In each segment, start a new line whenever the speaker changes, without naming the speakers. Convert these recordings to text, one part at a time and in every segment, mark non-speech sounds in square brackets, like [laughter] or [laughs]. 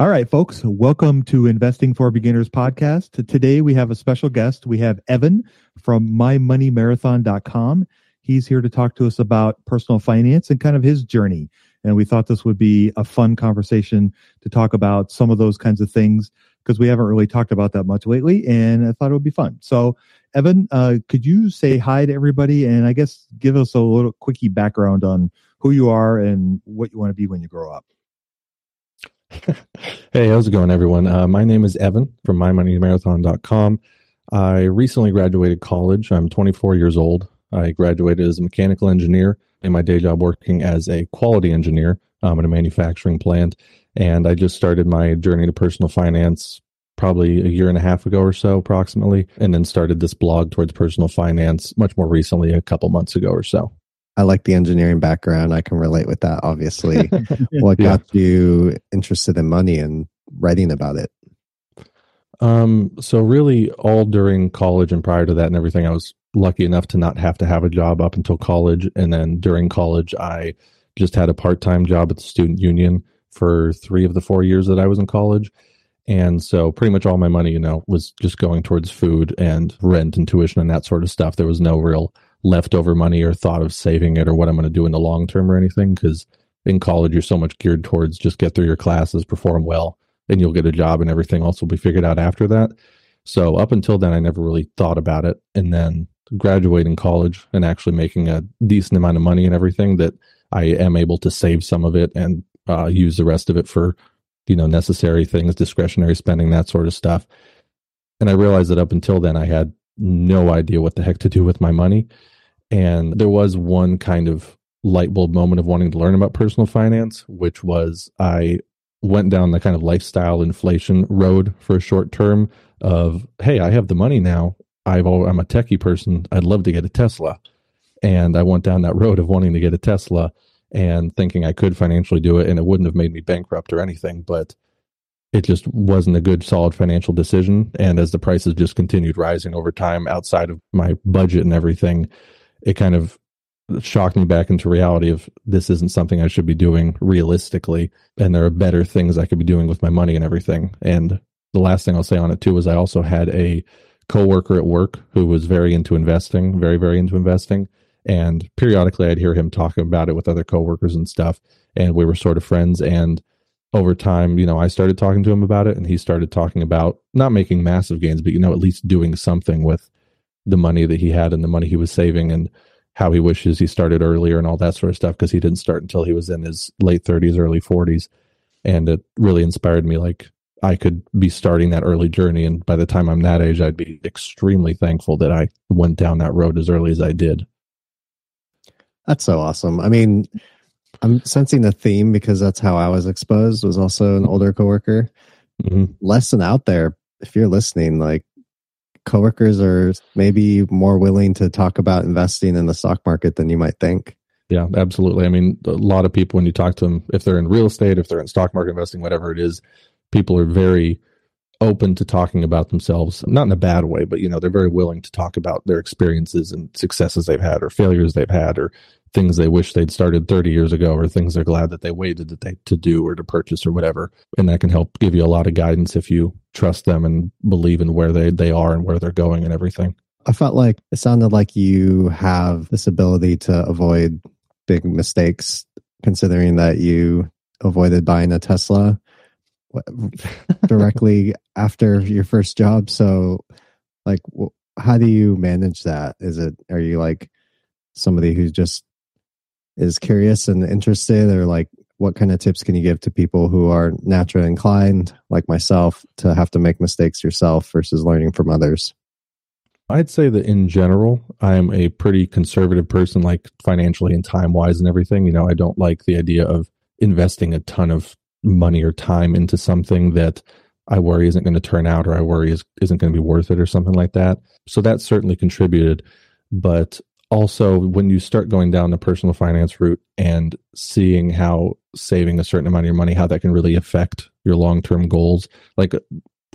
All right, folks, welcome to Investing for Beginners podcast. Today we have a special guest. We have Evan from mymoneymarathon.com. He's here to talk to us about personal finance and kind of his journey. And we thought this would be a fun conversation to talk about some of those kinds of things because we haven't really talked about that much lately. And I thought it would be fun. So, Evan, uh, could you say hi to everybody and I guess give us a little quickie background on who you are and what you want to be when you grow up? [laughs]
hey, how's it going, everyone? Uh, my name is Evan from mymoneymarathon.com. I recently graduated college. I'm 24 years old. I graduated as a mechanical engineer in my day job working as a quality engineer um, at a manufacturing plant. And I just started my journey to personal finance probably a year and a half ago or so, approximately, and then started this blog towards personal finance much more recently, a couple months ago or so.
I like the engineering background. I can relate with that, obviously. [laughs] what yeah. got you interested in money and writing about it?
Um, so really all during college and prior to that and everything, I was lucky enough to not have to have a job up until college. And then during college, I just had a part-time job at the student union for three of the four years that I was in college. And so pretty much all my money, you know, was just going towards food and rent and tuition and that sort of stuff. There was no real leftover money or thought of saving it or what I'm going to do in the long term or anything. Because in college, you're so much geared towards just get through your classes, perform well, and you'll get a job, and everything else will be figured out after that. So up until then, I never really thought about it. And then graduating college and actually making a decent amount of money and everything that I am able to save some of it and uh, use the rest of it for you know necessary things, discretionary spending, that sort of stuff. And I realized that up until then, I had no idea what the heck to do with my money. And there was one kind of light bulb moment of wanting to learn about personal finance, which was I went down the kind of lifestyle inflation road for a short term of, hey, I have the money now. I've I'm a techie person. I'd love to get a Tesla. And I went down that road of wanting to get a Tesla and thinking I could financially do it and it wouldn't have made me bankrupt or anything, but it just wasn't a good solid financial decision. And as the prices just continued rising over time outside of my budget and everything, it kind of shocked me back into reality of this isn't something I should be doing realistically. And there are better things I could be doing with my money and everything. And the last thing I'll say on it too is I also had a coworker at work who was very into investing, very, very into investing. And periodically I'd hear him talking about it with other coworkers and stuff. And we were sort of friends. And over time, you know, I started talking to him about it and he started talking about not making massive gains, but, you know, at least doing something with the money that he had and the money he was saving and how he wishes he started earlier and all that sort of stuff because he didn't start until he was in his late 30s, early 40s. And it really inspired me. Like, I could be starting that early journey. And by the time I'm that age, I'd be extremely thankful that I went down that road as early as I did.
That's so awesome. I mean, I'm sensing a theme because that's how I was exposed. Was also an older coworker. Mm-hmm. Lesson out there. If you're listening, like coworkers are maybe more willing to talk about investing in the stock market than you might think.
Yeah, absolutely. I mean, a lot of people when you talk to them, if they're in real estate, if they're in stock market investing, whatever it is, people are very open to talking about themselves, not in a bad way, but you know, they're very willing to talk about their experiences and successes they've had or failures they've had or things they wish they'd started 30 years ago or things they're glad that they waited to, they, to do or to purchase or whatever. And that can help give you a lot of guidance if you trust them and believe in where they, they are and where they're going and everything.
I felt like it sounded like you have this ability to avoid big mistakes, considering that you avoided buying a Tesla [laughs] directly after your first job. So, like, how do you manage that? Is it, are you like somebody who just is curious and interested, or like, what kind of tips can you give to people who are naturally inclined, like myself, to have to make mistakes yourself versus learning from others?
I'd say that in general, I'm a pretty conservative person, like financially and time wise and everything. You know, I don't like the idea of investing a ton of money or time into something that I worry isn't going to turn out or I worry is, isn't going to be worth it or something like that. So that certainly contributed. But also, when you start going down the personal finance route and seeing how saving a certain amount of your money, how that can really affect your long term goals, like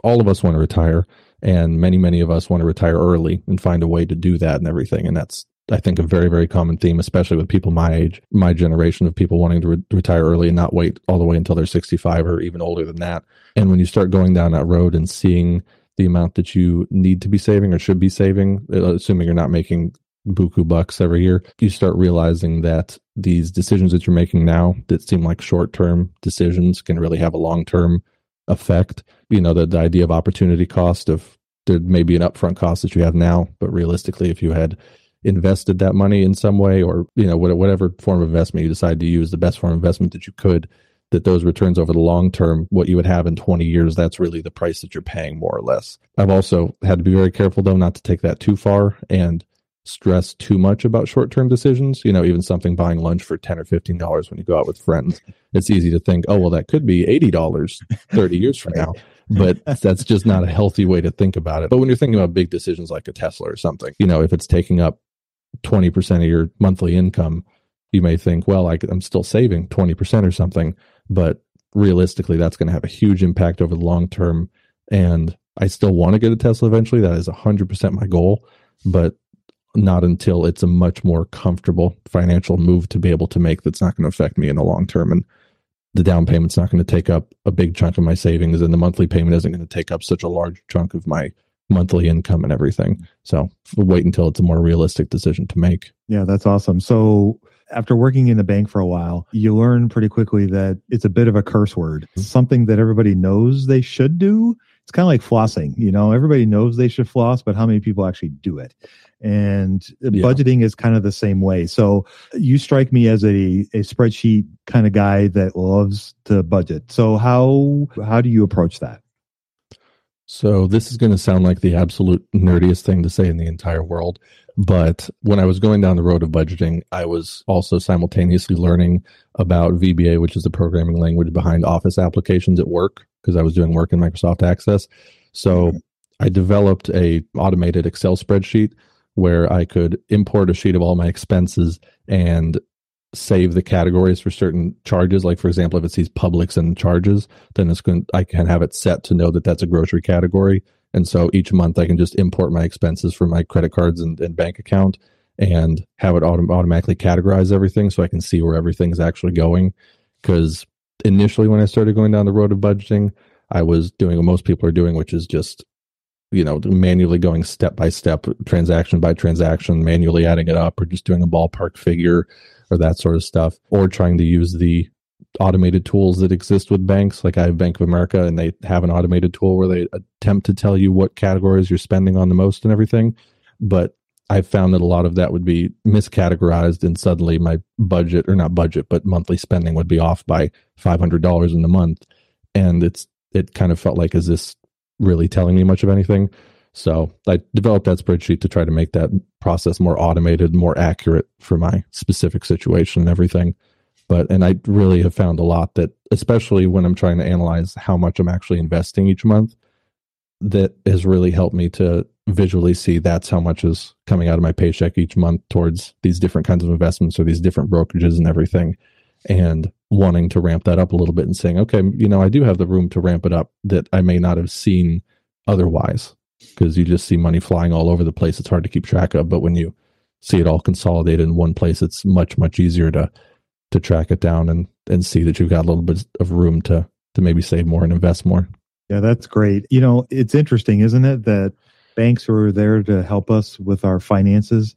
all of us want to retire and many, many of us want to retire early and find a way to do that and everything. And that's I think a very, very common theme, especially with people my age, my generation of people wanting to re- retire early and not wait all the way until they're 65 or even older than that. And when you start going down that road and seeing the amount that you need to be saving or should be saving, uh, assuming you're not making buku bucks every year, you start realizing that these decisions that you're making now that seem like short term decisions can really have a long term effect. You know, the, the idea of opportunity cost of there may be an upfront cost that you have now, but realistically, if you had invested that money in some way or you know whatever form of investment you decide to use the best form of investment that you could that those returns over the long term what you would have in 20 years that's really the price that you're paying more or less i've also had to be very careful though not to take that too far and stress too much about short-term decisions you know even something buying lunch for 10 or 15 dollars when you go out with friends it's easy to think oh well that could be 80 dollars 30 years from now but [laughs] that's just not a healthy way to think about it but when you're thinking about big decisions like a tesla or something you know if it's taking up 20% of your monthly income, you may think, well, I, am still saving 20% or something. But realistically, that's going to have a huge impact over the long term. And I still want to get a Tesla eventually. That is 100% my goal, but not until it's a much more comfortable financial move to be able to make that's not going to affect me in the long term. And the down payment's not going to take up a big chunk of my savings, and the monthly payment isn't going to take up such a large chunk of my monthly income and everything. So we'll wait until it's a more realistic decision to make.
Yeah, that's awesome. So after working in the bank for a while, you learn pretty quickly that it's a bit of a curse word. It's mm-hmm. something that everybody knows they should do. It's kind of like flossing, you know, everybody knows they should floss, but how many people actually do it? And yeah. budgeting is kind of the same way. So you strike me as a, a spreadsheet kind of guy that loves to budget. So how how do you approach that?
So this is going to sound like the absolute nerdiest thing to say in the entire world. But when I was going down the road of budgeting, I was also simultaneously learning about VBA, which is the programming language behind Office applications at work, because I was doing work in Microsoft Access. So mm-hmm. I developed a automated Excel spreadsheet where I could import a sheet of all my expenses and save the categories for certain charges. Like for example, if it sees Publix and charges, then it's going. I can have it set to know that that's a grocery category, and so each month I can just import my expenses from my credit cards and, and bank account, and have it autom- automatically categorize everything so I can see where everything's actually going. Because initially, when I started going down the road of budgeting, I was doing what most people are doing, which is just you know manually going step by step, transaction by transaction, manually adding it up, or just doing a ballpark figure or that sort of stuff, or trying to use the automated tools that exist with banks. Like I have Bank of America, and they have an automated tool where they attempt to tell you what categories you're spending on the most and everything. But I found that a lot of that would be miscategorized, and suddenly my budget, or not budget, but monthly spending would be off by five hundred dollars in the month, and it's it kind of felt like, is this really telling me much of anything? So I developed that spreadsheet to try to make that process more automated, more accurate for my specific situation and everything. But, and I really have found a lot that, especially when I'm trying to analyze how much I'm actually investing each month, that has really helped me to visually see that's how much is coming out of my paycheck each month towards these different kinds of investments or these different brokerages and everything. And wanting to ramp that up a little bit and saying, okay, you know, I do have the room to ramp it up that I may not have seen otherwise because you just see money flying all over the place. It's hard to keep track of. But when you see it all consolidated in one place, it's much, much easier to to track it down and and see that you've got a little bit of room to to maybe save more and invest more.
Yeah, that's great. You know, it's interesting, isn't it, that banks are there to help us with our finances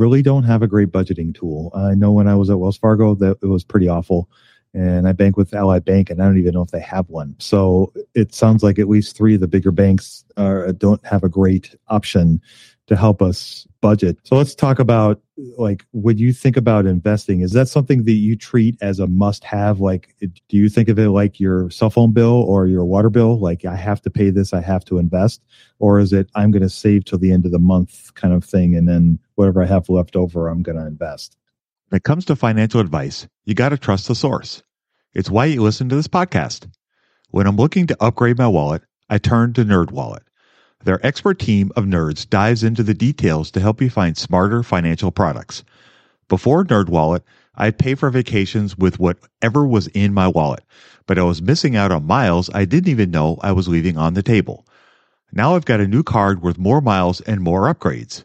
really don't have a great budgeting tool. I know when I was at Wells Fargo that it was pretty awful and I bank with Ally Bank, and I don't even know if they have one. So it sounds like at least three of the bigger banks are, don't have a great option to help us budget. So let's talk about like when you think about investing, is that something that you treat as a must have? Like, do you think of it like your cell phone bill or your water bill? Like, I have to pay this, I have to invest? Or is it I'm going to save till the end of the month kind of thing, and then whatever I have left over, I'm going to invest? When it comes to financial advice, you got to trust the source. It's why you listen to this podcast. When I'm looking to upgrade my wallet, I turn to NerdWallet. Their expert team of nerds dives into the details to help you find smarter financial products. Before NerdWallet, I'd pay for vacations with whatever was in my wallet, but I was missing out on miles I didn't even know I was leaving on the table. Now I've got a new card with more miles and more upgrades.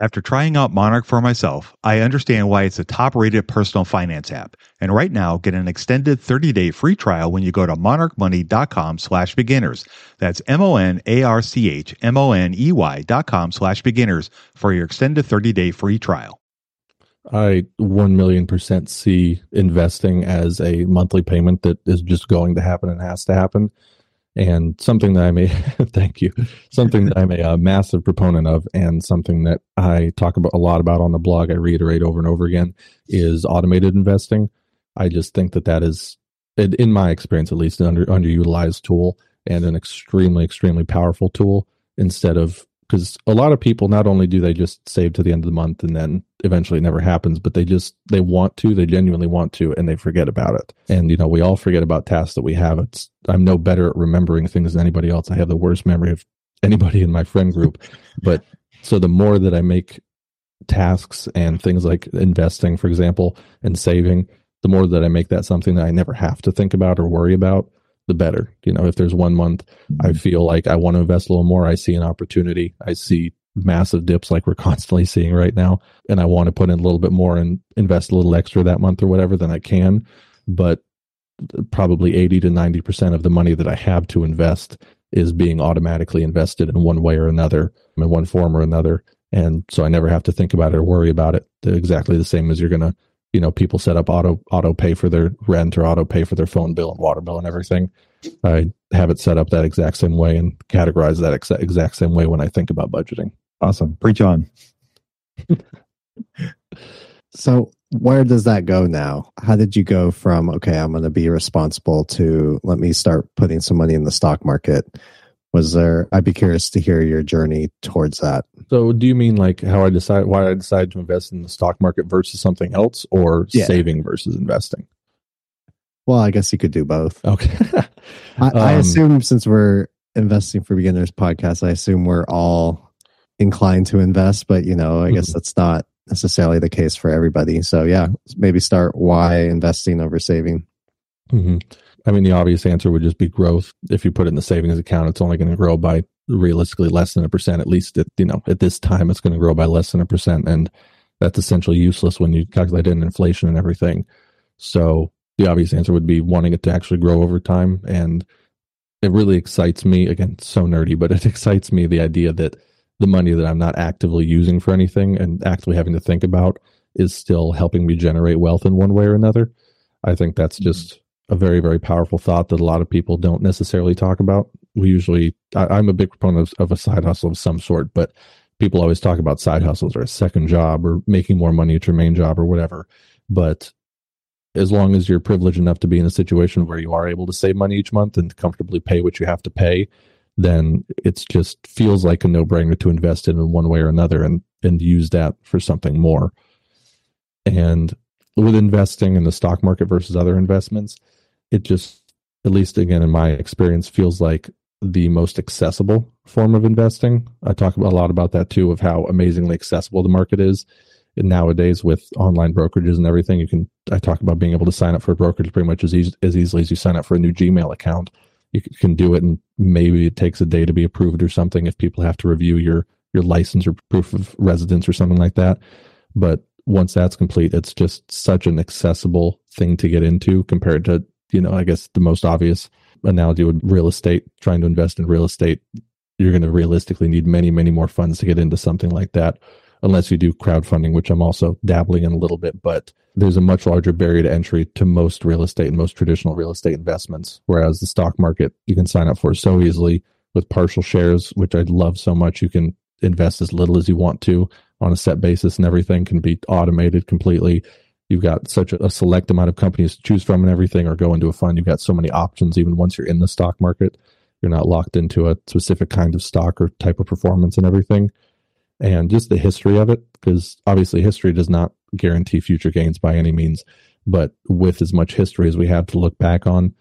After trying out Monarch for myself, I understand why it's a top rated personal finance app. And right now, get an extended 30 day free trial when you go to monarchmoney.com slash beginners. That's M O N A R C H M O N E Y dot com slash beginners for your extended 30 day free trial.
I 1 million percent see investing as a monthly payment that is just going to happen and has to happen and something that I'm a [laughs] thank you, something that I'm a, a, massive proponent of, and something that I talk about a lot about on the blog. I reiterate over and over again is automated investing, I just think that that is, in my experience at least, an under, underutilized tool and an extremely, extremely powerful tool instead of because a lot of people not only do they just save to the end of the month and then eventually it never happens but they just they want to they genuinely want to and they forget about it. And you know we all forget about tasks that we have. It's i'm no better at remembering things than anybody else. I have the worst memory of anybody in my friend group. [laughs] But so the more that i make tasks and things like investing for example and saving the more that i make that something that i never have to think about or worry about the better. You know, if there's one month I mm-hmm. feel like I want to invest a little more, I see an opportunity, I see massive dips like we're [laughs] constantly seeing right now, and I want to put in a little bit more and invest a little extra that month or whatever, then I can. But probably 80 to 90% of the money that I have to invest is being automatically invested in one way or another, in one form or another. And so I never have to think about it or worry about it. exactly the same as you're going to you know people set up auto auto pay for their rent or auto pay for their phone bill and water bill and everything. I have it set up that exact same way and categorize that ex- exact same way when i think about budgeting.
Awesome. Preach on. [laughs]
So where does that go now? How did you go from okay i'm going to be responsible to let me start putting some money in the stock market was there i'd be curious to hear your journey towards that.
So do you mean like how i decide why i decided to invest in the stock market versus something else or yeah. saving versus investing?
Well i guess you could do both.
Okay.
I, um, I assume since we're investing for beginners podcast i assume we're all inclined to invest but you know i mm-hmm. guess that's not necessarily the case for everybody. So yeah maybe start why investing over saving
mm-hmm. I mean, the obvious answer would just be growth. If you put it in the savings account, it's only going to grow by realistically less than a percent. At least, at, you know, at this time, it's going to grow by less than a percent, and that's essentially useless when you calculate in inflation and everything. So the obvious answer would be wanting it to actually grow over time, and it really excites me. Again, so nerdy, but [laughs] it excites me the idea that the money that I'm not actively using for anything and actively having to think about is still helping me generate wealth in one way or another. I think that's mm-hmm. just a very very powerful thought that a lot of people don't necessarily talk about. We usually I, am a big proponent of, of, a side hustle of some sort but people always talk about side hustles or a second job or making more money at your main job or whatever. But as long as you're privileged enough to be in a situation where you are able to save money each month and comfortably pay what you have to pay then it's just feels like a no-brainer to invest in in one way or another and and use that for something more. And with investing in the stock market versus other investments it just, at least again in my experience, feels like the most accessible form of investing. I talk a lot about that too, of how amazingly accessible the market is. And nowadays, with online brokerages and everything, you can. I talk about being able to sign up for a brokerage pretty much as easy, as easily as you sign up for a new Gmail account. You can do it, and maybe it takes a day to be approved or something if people have to review your your license or proof of residence or something like that. But once that's complete, it's just such an accessible thing to get into compared to you know, I guess the most obvious analogy would real estate, trying to invest in real estate. You're going to realistically need many, many more funds to get into something like that, unless you do crowdfunding, which I'm also dabbling in a little bit. But there's a much larger barrier to entry to most real estate and most traditional real estate investments. Whereas the stock market, you can sign up for so easily with partial shares, which I love so much. You can invest as little as you want to on a set basis, and everything can be automated completely you've got such a, select amount of companies to choose from and everything or go into a fund you've got so many options even once you're in the stock market. You're not locked into a specific kind of stock or type of performance and everything. And just the history of it because obviously history does not guarantee future gains by any means but with as much history as we have to look back on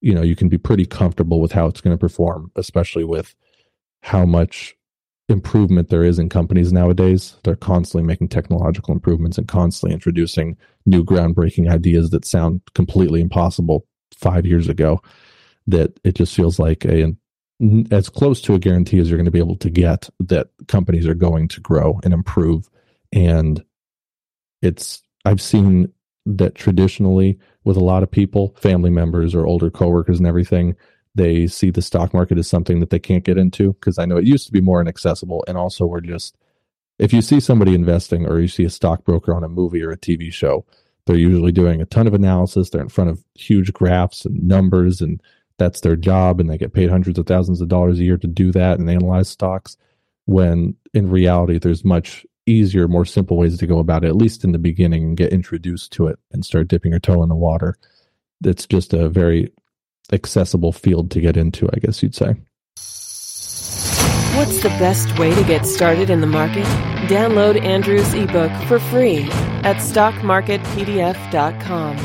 you know you can be pretty comfortable with how it's going to perform especially with how much improvement there is in companies nowadays. They're constantly making technological improvements and constantly introducing new groundbreaking ideas that sound completely impossible five years ago. That it just feels like a as close to a guarantee as you're going to be able to get that companies are going to grow and improve. And it's I've seen that traditionally with a lot of people, family members or older coworkers and everything, they see the stock market as something that they can't get into because I know it used to be more inaccessible. And also, we're just, if you see somebody investing or you see a stockbroker on a movie or a TV show, they're usually doing a ton of analysis. They're in front of huge graphs and numbers, and that's their job. And they get paid hundreds of thousands of dollars a year to do that and analyze stocks. When in reality, there's much easier, more simple ways to go about it, at least in the beginning, and get introduced to it and start dipping your toe in the water. It's just a very accessible field to get into, I guess you'd say.
What's the best way to get started in the market? Download Andrew's ebook for free at stockmarketpdf.com.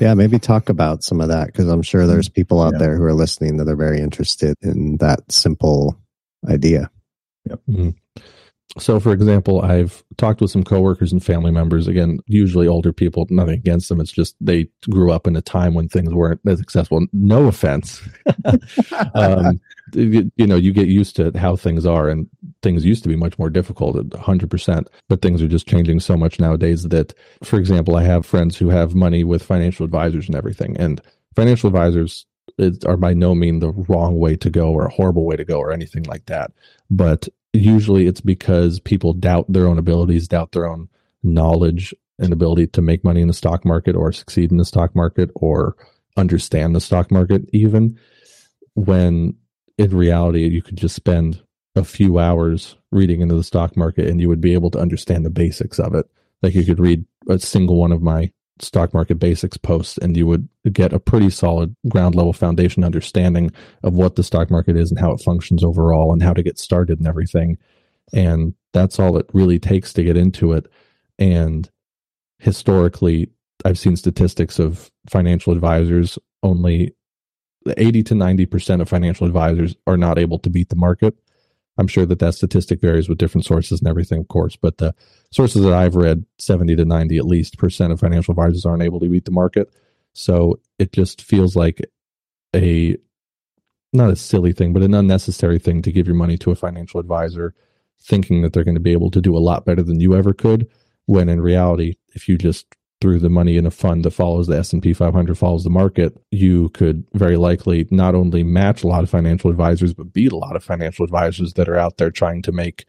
Yeah, maybe talk about some of that because I'm sure there's people out yeah. there who are listening that are very interested in that simple idea.
Yep. Mm-hmm. So, for example, I've talked with some coworkers and family members. Again, usually older people. Nothing against them. It's just they grew up in a time when things weren't as accessible. No offense. [laughs] um, you, you, know, you get used to how things are, and things used to be much more difficult. Hundred percent. But things are just changing so much nowadays that, for example, I have friends who have money with financial advisors and everything, and financial advisors are by no means the wrong way to go or a horrible way to go or anything like that. But usually it's because people doubt their own abilities, doubt their own knowledge and ability to make money in the stock market or succeed in the stock market or understand the stock market, even when in reality you could just spend a few hours reading into the stock market and you would be able to understand the basics of it. Like you could read a single one of my stock market basics posts and you would get a pretty solid ground level foundation understanding of what the stock market is and how it functions overall and how to get started and everything. And that's all it really takes to get into it. And historically i've seen statistics of financial advisors only 80 to 90% of financial advisors are not able to beat the market I'm sure that that statistic varies with different sources and everything, of course. But the sources that I've read, 70 to 90 at least percent of financial advisors aren't able to beat the market. So it just feels like a not a silly thing, but an unnecessary thing to give your money to a financial advisor, thinking that they're going to be able to do a lot better than you ever could. When in reality, if you just threw the money in a fund that follows the S&P 500 follows the market, you could very likely not only match a lot of financial advisors but beat a lot of financial advisors that are out there trying to make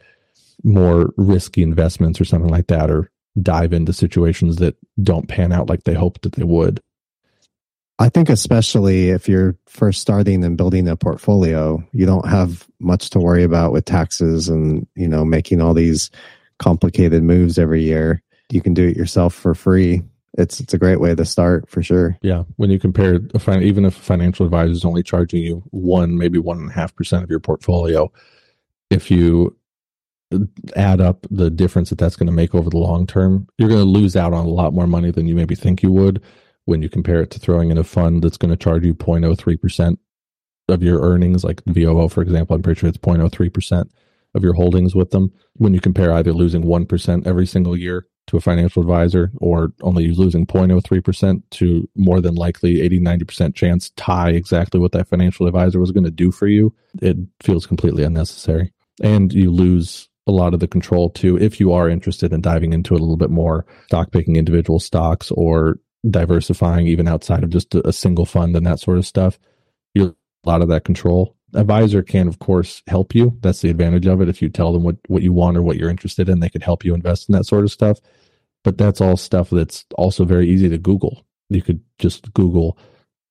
more risky investments or something like that or dive into situations that don't pan out like they hoped that they would.
I think especially if you're first starting and building a portfolio, you don't have much to worry about with taxes and, you know, making all these complicated moves every year you can do it yourself for free it's it's a great way to start for sure.
Yeah, when you compare even if a financial advisor is only charging you one, maybe one and a half percent of your portfolio, if you add up the difference that that's going to make over the long term, you're going to lose out on a lot more money than you maybe think you would when you compare it to throwing in a fund that's going to charge you 0.03 percent of your earnings, like VOO, for example. I'm pretty sure it's 0.03 percent of your holdings with them. When you compare either losing one percent every single year to a financial advisor or only losing 0.03% to more than likely 80 90% chance tie exactly what that financial advisor was going to do for you it feels completely unnecessary. And you lose a lot of the control too if you are interested in diving into a little bit more stock picking individual stocks or diversifying even outside of just a, a single fund and that sort of stuff you lose a lot of that control advisor can of course help you. That's the advantage of it. If you tell them what what you want or what you're interested in they can help you invest in that sort of stuff. But that's all stuff that's also very easy to google. You could just google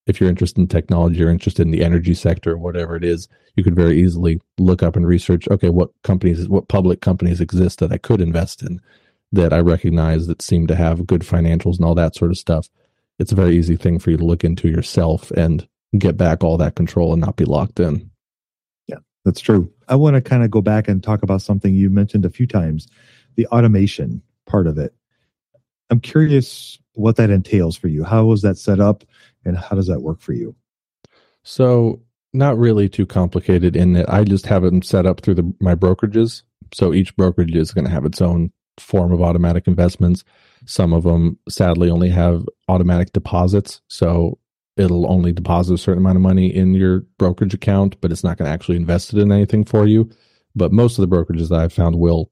if you're interested in technology or interested in the energy sector or whatever it is you could very easily look up and research okay what companies what public companies exist that i could invest in that i recognize that seem to have good financials and all that sort of stuff. It's a very easy thing for you to look into yourself and get back all that control and not be locked in
that's true. I want to kind of go back and talk about something you mentioned a few times the automation part of it. I'm curious what that entails for you. How was that set up and how does that work for you?
So, not really too complicated in that I just have them set up through the, my brokerages. So, each brokerage is going to have its own form of automatic investments. Some of them sadly only have automatic deposits. So, it'll only deposit a certain amount of money in your brokerage account, but it's not going to actually invest it in anything for you. But most of the brokerages that I've found will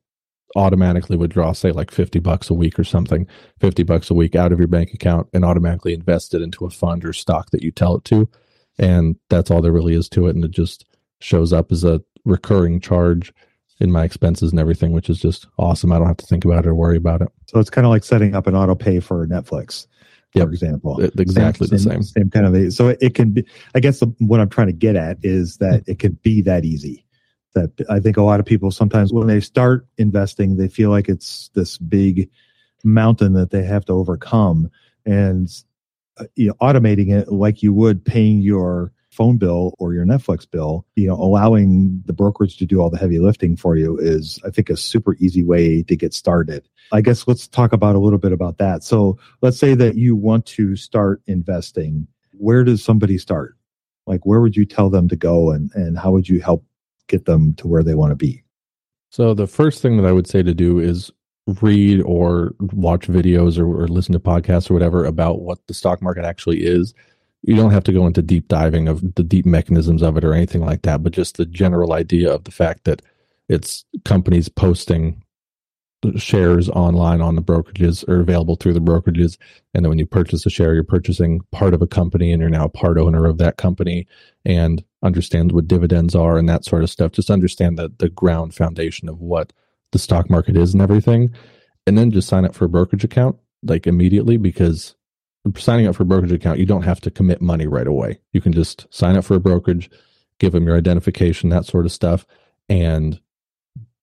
automatically withdraw, say, like 50 bucks a week or something, 50 bucks a week out of your bank account and automatically invest it into a fund or stock that you tell it to. And that's all there really is to it. And it just shows up as a recurring charge in my expenses and everything, which is just awesome. I don't have to think about it or worry about it.
So it's kind of like setting up an auto pay for Netflix
for
example.
Exactly same, the same.
Same kind of. A, so it can be. I guess the, what I'm trying to get at is that it can be that easy that I think a lot of people sometimes when they start investing, they feel like it's this big mountain that they have to overcome. And uh, you know, automating it like you would paying your phone bill or your Netflix bill, you know, allowing the brokerage to do all the heavy lifting for you is, I think, a super easy way to get started. I guess let's talk about a little bit about that. So let's say that you want to start investing. Where does somebody start? Like, where would you tell them to go and, and how would you help get them to where they want to be?
So the first thing that I would say to do is read or watch videos or, or, listen to podcasts or whatever about what the stock market actually is. You don't have to go into deep diving of the deep mechanisms of it or anything like that, but just the general idea of the fact that it's companies posting shares online on the brokerages or available through the brokerages. And then when you purchase a share, you're purchasing part of a company and you're now part owner of that company and understand what dividends are and that sort of stuff. Just understand the, the ground foundation of what the stock market is and everything. And then just sign up for a brokerage account like immediately because signing up for a brokerage account, you don't have to commit money right away. You can just sign up for a brokerage, give them your identification, that sort of stuff, and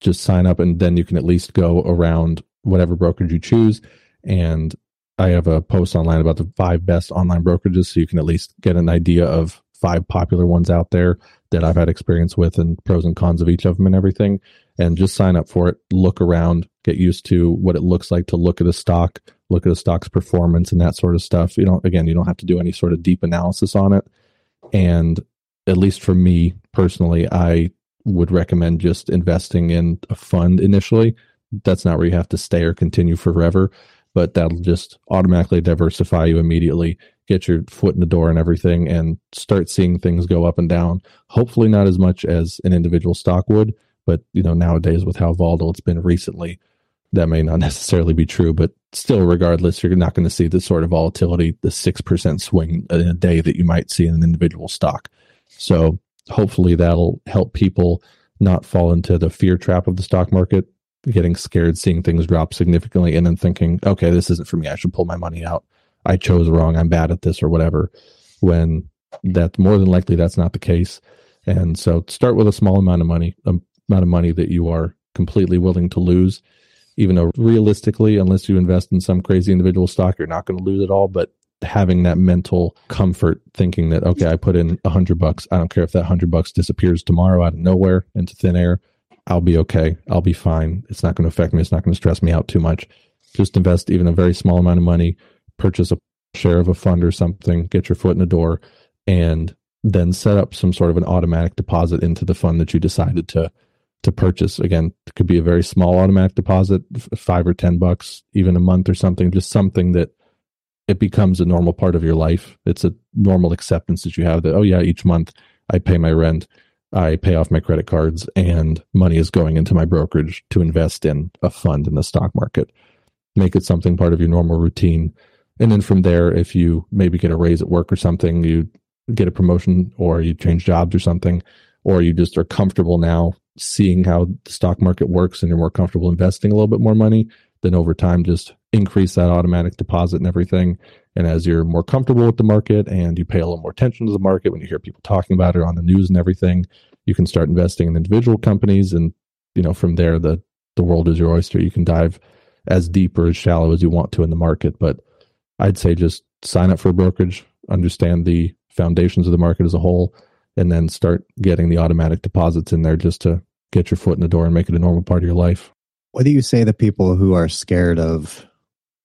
just sign up. And then you can at least go around whatever brokerage you choose. And I have a post online about the five best online brokerages so you can at least get an idea of five popular ones out there that I've had experience with and pros and cons of each of them and everything. And just sign up for it, look around, get used to what it looks like to look at a stock, look at a stock's performance and that sort of stuff. You know, again, you don't have to do any sort of deep analysis on it. And at least for me personally, I would recommend just investing in a fund initially. That's not where you have to stay or continue forever, but that'll just automatically diversify you immediately get your foot in the door and everything and start seeing things go up and down. Hopefully not as much as an individual stock would, but you know, nowadays with how volatile it's been recently, that may not necessarily be true, but still regardless, you're not going to see the sort of volatility, the 6% swing in a day that you might see in an individual stock. So hopefully that'll help people not fall into the fear trap of the stock market, getting scared, seeing things drop significantly, and then thinking, okay, this isn't for me. I should pull my money out. I chose wrong. I'm bad at this or whatever. When that more than likely that's not the case. And so start with a small amount of money, um, amount of money that you are completely willing to lose, even though realistically, unless you invest in some crazy individual stock, you're not going to lose it all. But having that mental comfort thinking that, okay, I put in a hundred bucks. I don't care if that hundred bucks disappears tomorrow out of nowhere into thin air. I'll be okay. I'll be fine. It's not going to affect me. It's not going to stress me out too much. Just invest even a very small amount of money purchase a share of a fund or something, get your foot in the door, and then set up some sort of an automatic deposit into the fund that you decided to to purchase. Again, it could be a very small automatic deposit, five or ten bucks, even a month or something, just something that it becomes a normal part of your life. It's a normal acceptance that you have that, oh yeah, each month I pay my rent, I pay off my credit cards, and money is going into my brokerage to invest in a fund in the stock market. Make it something part of your normal routine and then from there if you maybe get a raise at work or something you get a promotion or you change jobs or something or you just are comfortable now seeing how the stock market works and you're more comfortable investing a little bit more money then over time just increase that automatic deposit and everything. And as you're more comfortable with the market and you pay a little more attention to the market when you hear people talking about it on the news and everything you can start investing in individual companies and you know from there the the world is your oyster. You can dive as deep or as shallow as you want to in the market. But I'd say just sign up for a brokerage, understand the foundations of the market as a whole, and then start getting the automatic deposits in there just to get your foot in the door and make it a normal part of your life.
What do you say to people who are scared of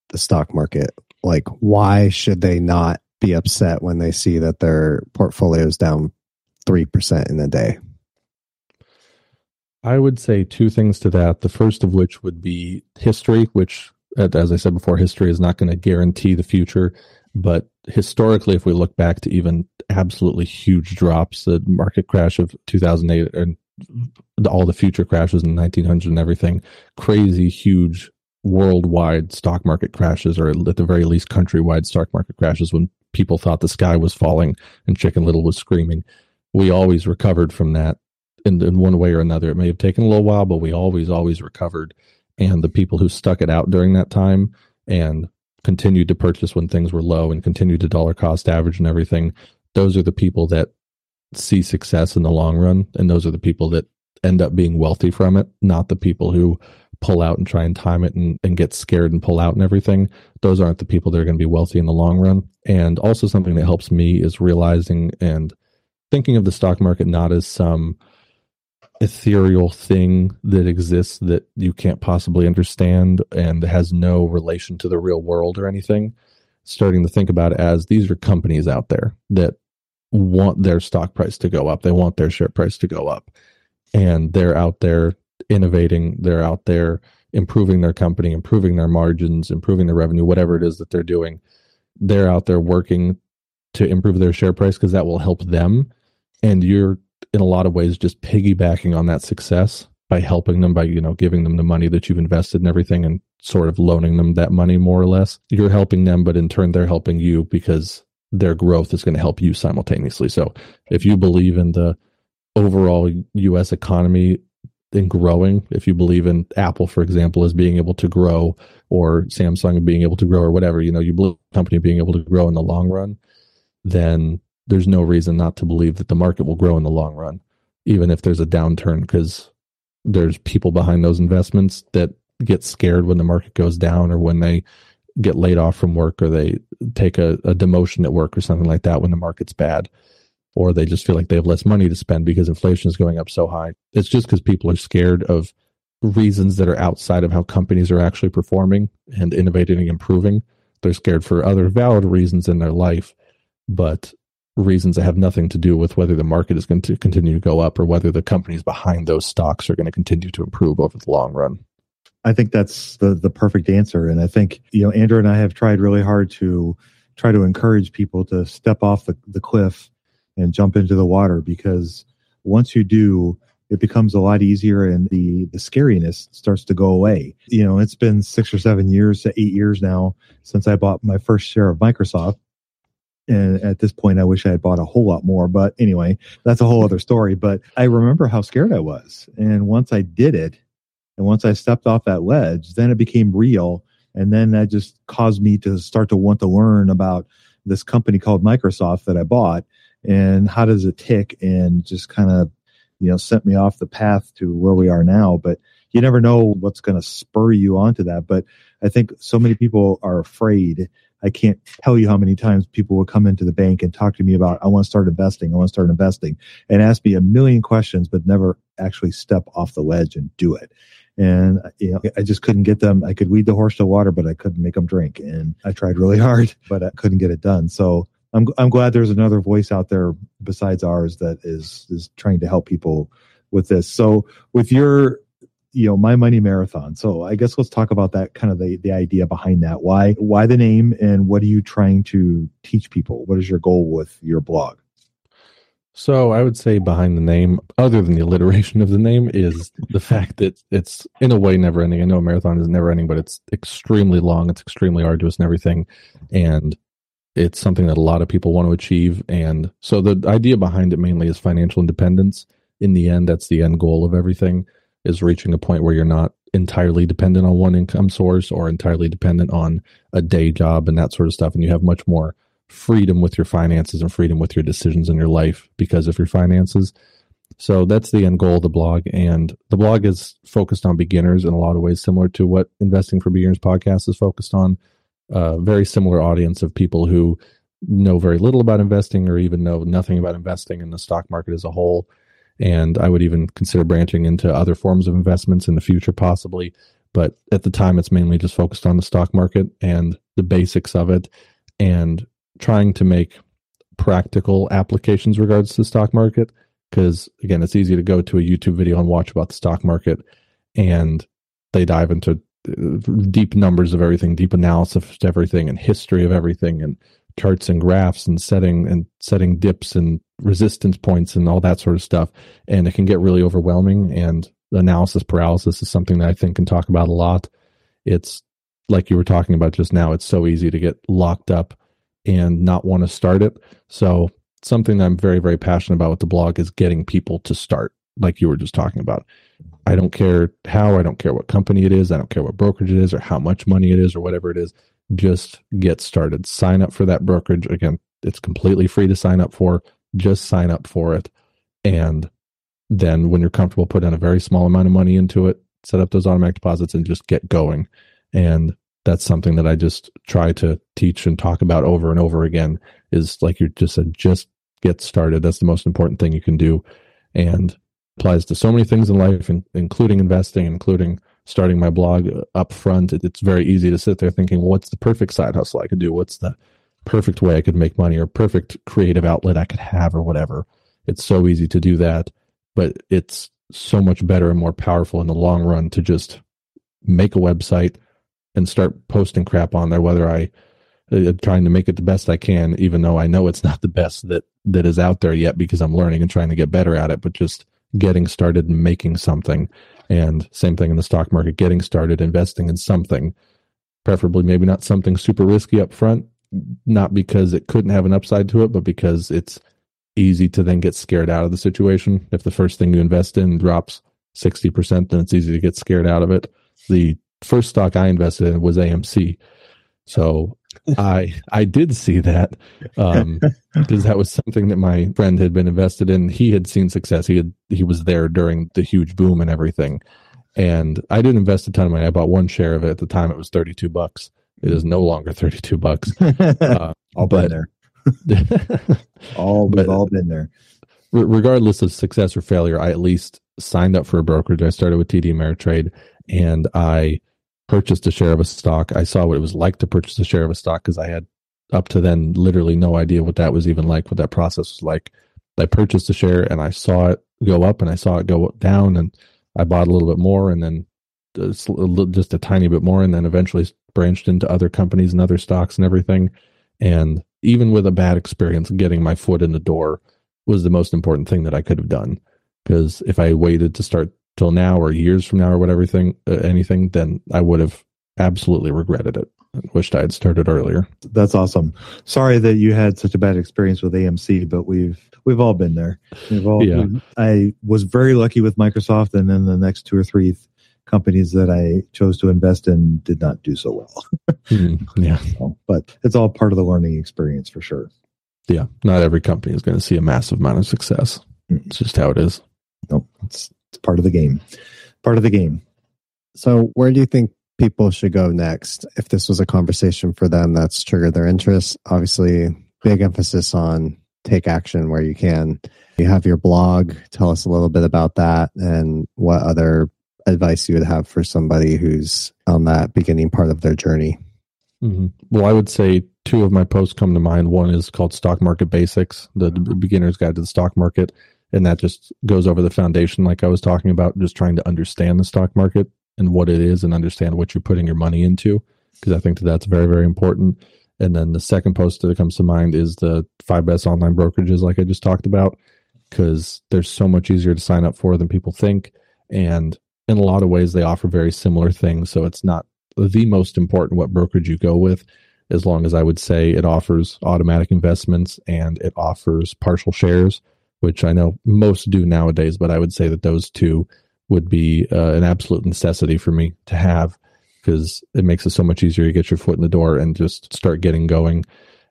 the stock market? Like, why should they not be upset when they see that their portfolio is down 3% in a day?
I would say two things to that. The first of which would be history, which as I said before, history is not going to guarantee the future. But historically, if we look back to even absolutely huge drops, the market crash of 2008 and all the future crashes in 1900 and everything, crazy, huge worldwide stock market crashes, or at the very least, countrywide stock market crashes when people thought the sky was falling and Chicken Little was screaming. We always recovered from that in, in one way or another. It may have taken a little while, but we always, always recovered and the people who stuck it out during that time and continued to purchase when things were low and continued to dollar cost average and everything those are the people that see success in the long run and those are the people that end up being wealthy from it, not the people who pull out and try and time it and, and get scared and pull out and everything. Those aren't the people that are going to be wealthy in the long run. And also something that helps me is realizing and thinking of the stock market not as some ethereal thing that exists that you can't possibly understand and has no relation to the real world or anything. Starting to think about it as these are companies out there that want their stock price to go up. They want their share price to go up. And they're out there innovating. They're out there improving their company, improving their margins, improving their revenue, whatever it is that they're doing. They're out there working to improve their share price because that will help them. And you're in a lot of ways just piggybacking on that success by helping them by you know giving them the money that you've invested and everything and sort of loaning them that money more or less. You're helping them but in turn they're helping you because their growth is going to help you simultaneously. So if you believe in the overall US economy in growing if you believe in Apple for example as being able to grow or Samsung being able to grow or whatever you know you believe company being able to grow in the long run then there's no reason not to believe that the market will grow in the long run, even if there's a downturn, because there's people behind those investments that get scared when the market goes down or when they get laid off from work or they take a, a demotion at work or something like that when the market's bad or they just feel like they have less money to spend because inflation is going up so high. It's just because people are scared of reasons that are outside of how companies are actually performing and innovating and improving. They're scared for other valid reasons in their life, but reasons that have nothing to do with whether the market is going to continue to go up or whether the companies behind those stocks are going to continue to improve over the long run.
I think that's the the perfect answer and I think you know Andrew and I have tried really hard to try to encourage people to step off the, the cliff and jump into the water because once you do it becomes a lot easier and the the scariness starts to go away. You know, it's been 6 or 7 years to 8 years now since I bought my first share of Microsoft and at this point, I wish I had bought a whole lot more. But anyway, that's a whole other story. But I remember how scared I was. And once I did it, and once I stepped off that ledge, then it became real. And then that just caused me to start to want to learn about this company called Microsoft that I bought and how does it tick and just kind of, you know, sent me off the path to where we are now. But you never know what's going to spur you onto that. But I think so many people are afraid I can't tell you how many times people will come into the bank and talk to me about, I want to start investing. I want to start investing and ask me a million questions, but never actually step off the ledge and do it. And, you know, I just couldn't get them. I could lead the horse to water, but I couldn't make them drink. And I tried really [laughs] hard, but I couldn't get it done. So I'm, I'm glad there's another voice out there besides ours that is, is trying to help people with this. So with your you know my money marathon. So i guess let's talk about that kind of the, the idea behind that. Why why the name and what are you trying to teach people? What is your goal with your blog?
So i would say behind the name other than the alliteration of the name is the fact that it's in a way never ending. I know a marathon is never ending but it's extremely long it's extremely arduous and everything. And it's something that a lot of people want to achieve. And so the idea behind it mainly is financial independence. In the end that's the end goal of everything is reaching a point where you're not entirely dependent on one income source or entirely dependent on a day job and that sort of stuff. And you have much more freedom with your finances and freedom with your decisions in your life because of your finances. So that's the end goal of the blog. And the blog is focused on beginners in a lot of ways, similar to what Investing for Beginners podcast is focused on. A very similar audience of people who know very little about investing or even know nothing about investing in the stock market as a whole and I would even consider branching into other forms of investments in the future, possibly. But at the time, it's mainly just focused on the stock market and the basics of it, and trying to make practical applications regards to the stock market. Because again, it's easy to go to a YouTube video and watch about the stock market, and they dive into uh, deep numbers of everything, deep analysis of everything, and history of everything, and charts and graphs and setting and setting dips and resistance points and all that sort of stuff and it can get really overwhelming and analysis paralysis is something that i think can talk about a lot it's like you were talking about just now it's so easy to get locked up and not want to start it so something that i'm very very passionate about with the blog is getting people to start like you were just talking about i don't care how i don't care what company it is i don't care what brokerage it is or how much money it is or whatever it is just get started. Sign up for that brokerage. Again, it's completely free to sign up for. Just sign up for it and then when you're comfortable, put in a very small amount of money into it, set up those automatic deposits and just get going. And that's something that I just try to teach and talk about over and over again is like you just said, just get started. That's the most important thing you can do. And applies to so many things in life, in, including investing, including starting my blog up front. It, it's very easy to sit there thinking, well, what's the perfect side hustle I could do? What's the perfect way I could make money or perfect creative outlet I could have or whatever? It's so easy to do that, but it's so much better and more powerful in the long run to just make a website and start posting crap on there, whether I uh, trying to make it the best I can, even though I know it's not the best that that is out there yet because I'm learning and trying to get better at it. But just getting started and making something, and same thing in the stock market, getting started investing in something, preferably maybe not something super risky up front, not because it couldn't have an upside to it, but because it's easy to then get scared out of the situation. If the first thing you invest in drops 60%, then it's easy to get scared out of it. The first stock I invested in was AMC. So [laughs] I I did see that um, [laughs] because that was something that my friend had been invested in. He had seen success. He had he was there during the huge boom and everything. And I didn't invest a ton of money. I bought one share of it at the time. It was thirty two bucks. It is no longer thirty two bucks. [laughs]
Uh, all been there. [laughs] all we've all been there.
Regardless of success or failure, I at least signed up for a brokerage. I started with TD Ameritrade, and I purchased a share of a stock. I saw what it was like to purchase a share of a stock because I had up to then literally no idea what that was even like, what that process was like. I purchased a share and I saw it go up and I saw it go down and I bought a little bit more and then just a tiny bit more and then eventually branched into other companies and other stocks and everything. And even with a bad experience, getting my foot in the door was the most important thing that I could have done. Because if I waited to start till now or years from now or whatever thing, uh, anything, then I would have absolutely regretted it. Wished I had started earlier.
That's awesome. Sorry that you had such a bad experience with AMC, but we've we've all been there. We've all. Yeah. I was very lucky with Microsoft, and then the next two or three companies that I chose to invest in did not do so well.
mm, yeah, [laughs]
so, but it's all part of the learning experience for sure.
Yeah, not every company is going to see a massive amount of success. Mm. It's just how it is.
Nope, it's it's part of the game. Part of the game.
So, where do you think people should go next if this was a conversation for them that's triggered their interest? Obviously, big emphasis on take action where you can. You have your blog. Tell us a little bit about that and what other advice you would have for somebody who's on that beginning part of their journey.
Mm-hmm. Well, I would say two of my posts come to mind. One is called Stock Market Basics, the beginner's guide to the stock market and that just goes over the foundation like i was talking about just trying to understand the stock market and what it is and understand what you're putting your money into because i think that that's very very important and then the second post that comes to mind is the five best online brokerages like i just talked about because they're so much easier to sign up for than people think and in a lot of ways they offer very similar things so it's not the most important what brokerage you go with as long as i would say it offers automatic investments and it offers partial shares which I know most do nowadays, but I would say that those two would be uh, an absolute necessity for me to have because it makes it so much easier to get your foot in the door and just start getting going.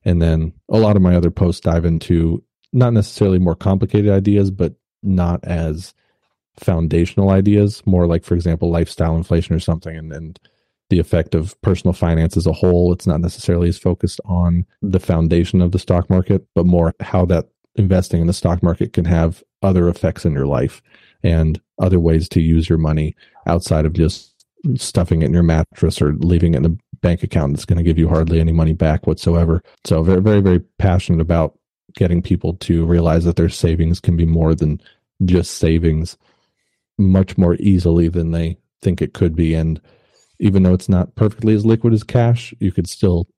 And then a lot of my other posts dive into not necessarily more complicated ideas, but not as foundational ideas, more like, for example, lifestyle inflation or something, and, the effect of personal finance as a whole. It's not necessarily as focused on the foundation of the stock market, but more how that investing in the stock market can have other effects in your life and other ways to use your money outside of just stuffing it in your mattress or leaving it in a bank account that's going to give you hardly any money back whatsoever. So very, very, very passionate about getting people to realize that their savings can be more than just savings much more easily than they think it could be. And even though it's not perfectly as liquid as cash, you could still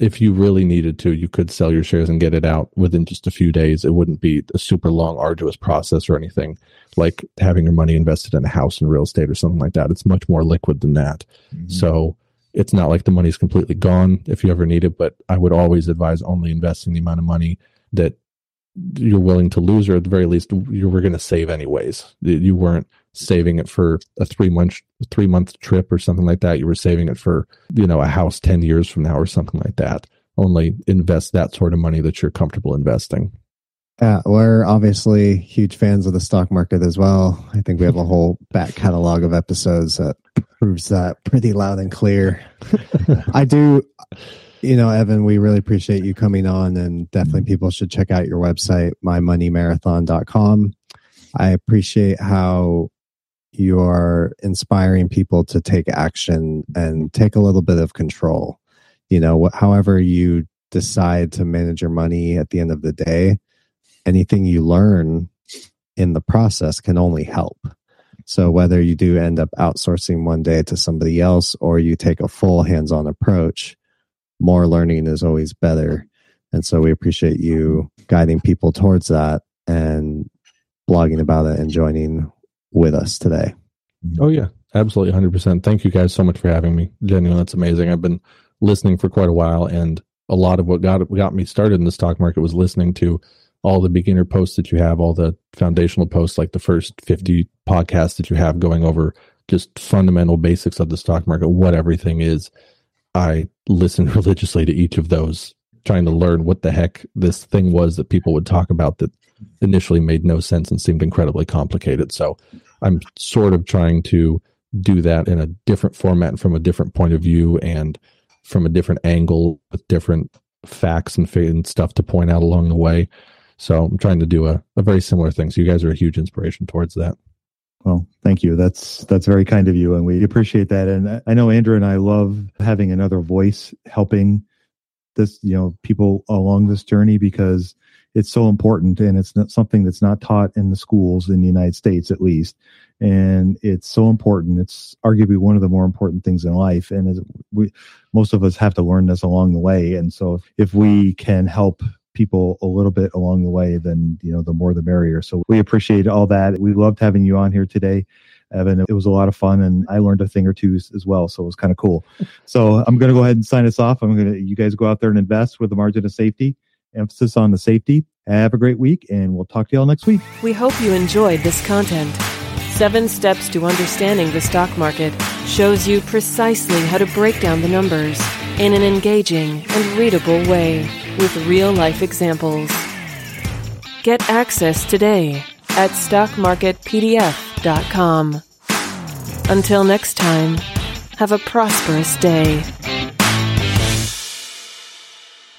if you really needed to, you could sell your shares and get it out within just a few days. It wouldn't be a super long, arduous process or anything like having your money invested in a house in real estate or something like that. It's much more liquid than that. Mm-hmm. So it's not like the money's completely gone if you ever need it, but I would always advise only investing the amount of money that you're willing to lose, or at the very least, you were going to save anyways. You weren't saving it for a three month three month trip or something like that. You were saving it for you know a house ten years from now or something like that. Only invest that sort of money that you're comfortable investing.
Yeah, we're obviously huge fans of the stock market as well. I think we have a whole back catalog of episodes that proves that pretty loud and clear. [laughs] I do, you know, Evan, we really appreciate you coming on, and definitely mm-hmm. people should check out your website, mymoneymarathon.com. I appreciate how you're inspiring people to take action and take a little bit of control. You know, however you decide to manage your money at the end of the day, anything you learn in the process can only help. So whether you do end up outsourcing one day to somebody else or you take a full hands-on approach, more learning is always better. And so we appreciate you guiding people towards that and blogging about it and joining with us today.
Oh yeah, absolutely 100%. Thank you guys so much for having me. Genuinely, that's amazing. I've been listening for quite a while and a lot of what got got me started in the stock market was listening to all the beginner posts that you have, all the foundational posts, like the first 50 podcasts that you have going over just fundamental basics of the stock market, what everything is. I listened [laughs] religiously to each of those, trying to learn what the heck this thing was that people would talk about that initially made no sense and seemed incredibly complicated. So I'm sort of trying to do that in a different format and from a different point of view and from a different angle with different facts and, and stuff to point out along the way. So I'm trying to do a, a very similar thing. So you guys are a huge inspiration towards that.
Well, thank you. That's that's very kind of you, and we appreciate that. And I know Andrew and I love having another voice helping this, you know, people along this journey because it's so important, and it's not something that's not taught in the schools in the United States, at least. And it's so important. It's arguably one of the more important things in life, and we most of us have to learn this along the way. And so, if we can help people a little bit along the way, then you know the more the merrier. So we appreciate all that. We loved having you on here today. Evan. It was a lot of fun, and I learned a thing or two as well. So it was kind of cool. [laughs] So I'm going to go ahead and sign us off. I'm going to you guys go out there and invest with the margin of safety. Emphasis on the safety. Have a great week, and we'll talk to y'all next week.
We hope you enjoyed this content. Seven Steps to Understanding the Stock Market shows you precisely how to break down the numbers in an engaging and readable way with real life examples. Get access today at stockmarketpdf.com. Until next time, have a prosperous day.